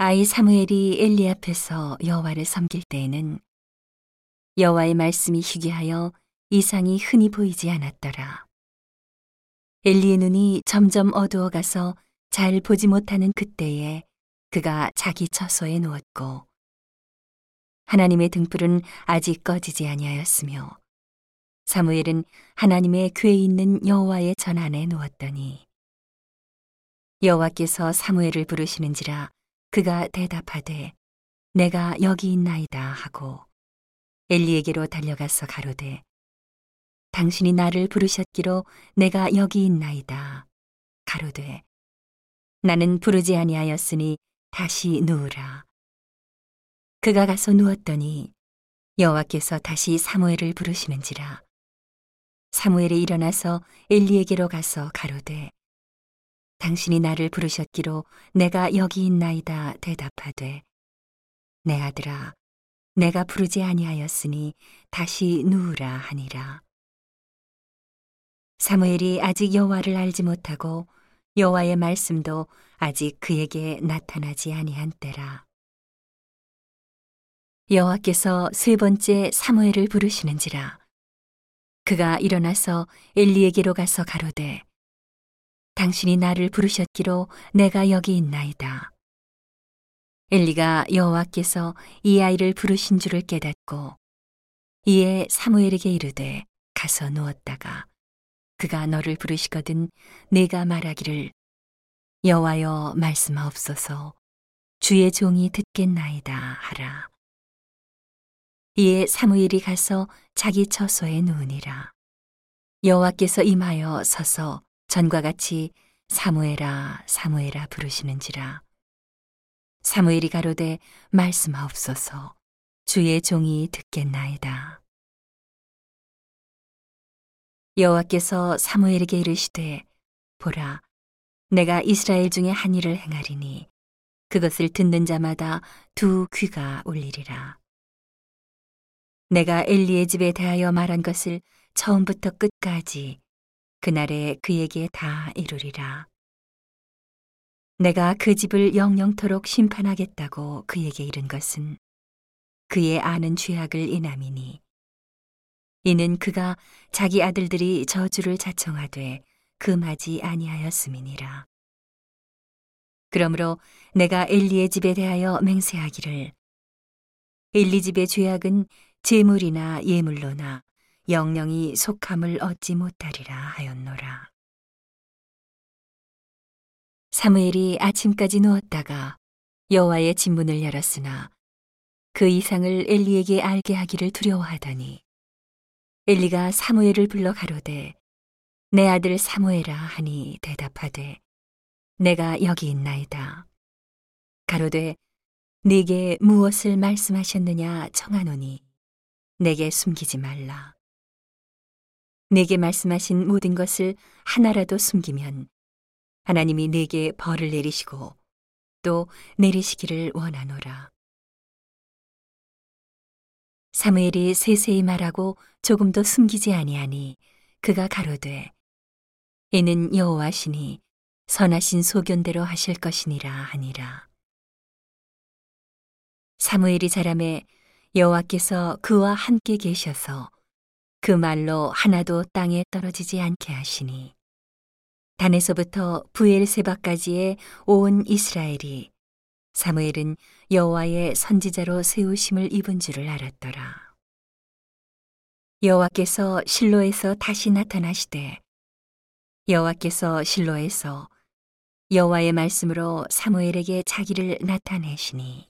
아이 사무엘이 엘리 앞에서 여호와를 섬길 때에는 여호와의 말씀이 희귀하여 이상이 흔히 보이지 않았더라. 엘리의 눈이 점점 어두워 가서 잘 보지 못하는 그때에 그가 자기 처소에 누웠고 하나님의 등불은 아직 꺼지지 아니하였으며 사무엘은 하나님의 궤에 있는 여호와의 전 안에 누웠더니 여호와께서 사무엘을 부르시는지라 그가 대답하되 내가 여기 있나이다. 하고 엘리에게로 달려가서 가로되 당신이 나를 부르셨기로 내가 여기 있나이다. 가로되 나는 부르지 아니하였으니 다시 누우라. 그가 가서 누웠더니 여호와께서 다시 사무엘을 부르시는지라. 사무엘이 일어나서 엘리에게로 가서 가로되 당신이 나를 부르셨기로 내가 여기 있나이다 대답하되 내 아들아 내가 부르지 아니하였으니 다시 누우라 하니라. 사무엘이 아직 여호와를 알지 못하고 여호와의 말씀도 아직 그에게 나타나지 아니한 때라. 여호와께서 세 번째 사무엘을 부르시는지라. 그가 일어나서 엘리에게로 가서 가로되 당신이 나를 부르셨기로 내가 여기 있나이다. 엘리가 여호와께서 이 아이를 부르신 줄을 깨닫고 이에 사무엘에게 이르되 가서 누웠다가 그가 너를 부르시거든 내가 말하기를 여호와여 말씀하옵소서 주의 종이 듣겠나이다 하라. 이에 사무엘이 가서 자기 처소에 누우니라. 여호와께서 임하여 서서 전과 같이 사무엘아 사무엘아 부르시는지라. 사무엘이 가로되 말씀하옵소서. 주의 종이 듣겠나이다. 여호와께서 사무엘에게 이르시되 보라 내가 이스라엘 중에 한 일을 행하리니 그것을 듣는 자마다 두 귀가 울리리라. 내가 엘리의 집에 대하여 말한 것을 처음부터 끝까지 그날에 그에게 다 이루리라. 내가 그 집을 영영토록 심판하겠다고 그에게 이른 것은 그의 아는 죄악을 인함이니 이는 그가 자기 아들들이 저주를 자청하되 금하지 아니하였음이니라. 그러므로 내가 엘리의 집에 대하여 맹세하기를 엘리 집의 죄악은 재물이나 예물로나 영영이 속함을 얻지 못하리라 하였노라. 사무엘이 아침까지 누웠다가 여호와의 진문을 열었으나 그 이상을 엘리에게 알게 하기를 두려워하더니 엘리가 사무엘을 불러 가로되 내 아들 사무엘아 하니 대답하되 내가 여기 있나이다. 가로되 네게 무엇을 말씀하셨느냐 청하노니 내게 숨기지 말라. 내게 말씀하신 모든 것을 하나라도 숨기면 하나님이 내게 벌을 내리시고 또 내리시기를 원하노라. 사무엘이 세세히 말하고 조금도 숨기지 아니하니 그가 가로되 이는 여호와시니 선하신 소견대로 하실 것이니라 하니라. 사무엘이 자람에 여호와께서 그와 함께 계셔서 그 말로 하나도 땅에 떨어지지 않게 하시니 단에서부터 부엘세바까지의 온 이스라엘이 사무엘은 여호와의 선지자로 세우심을 입은 줄을 알았더라. 여호와께서 실로에서 다시 나타나시되 여호와께서 실로에서 여호와의 말씀으로 사무엘에게 자기를 나타내시니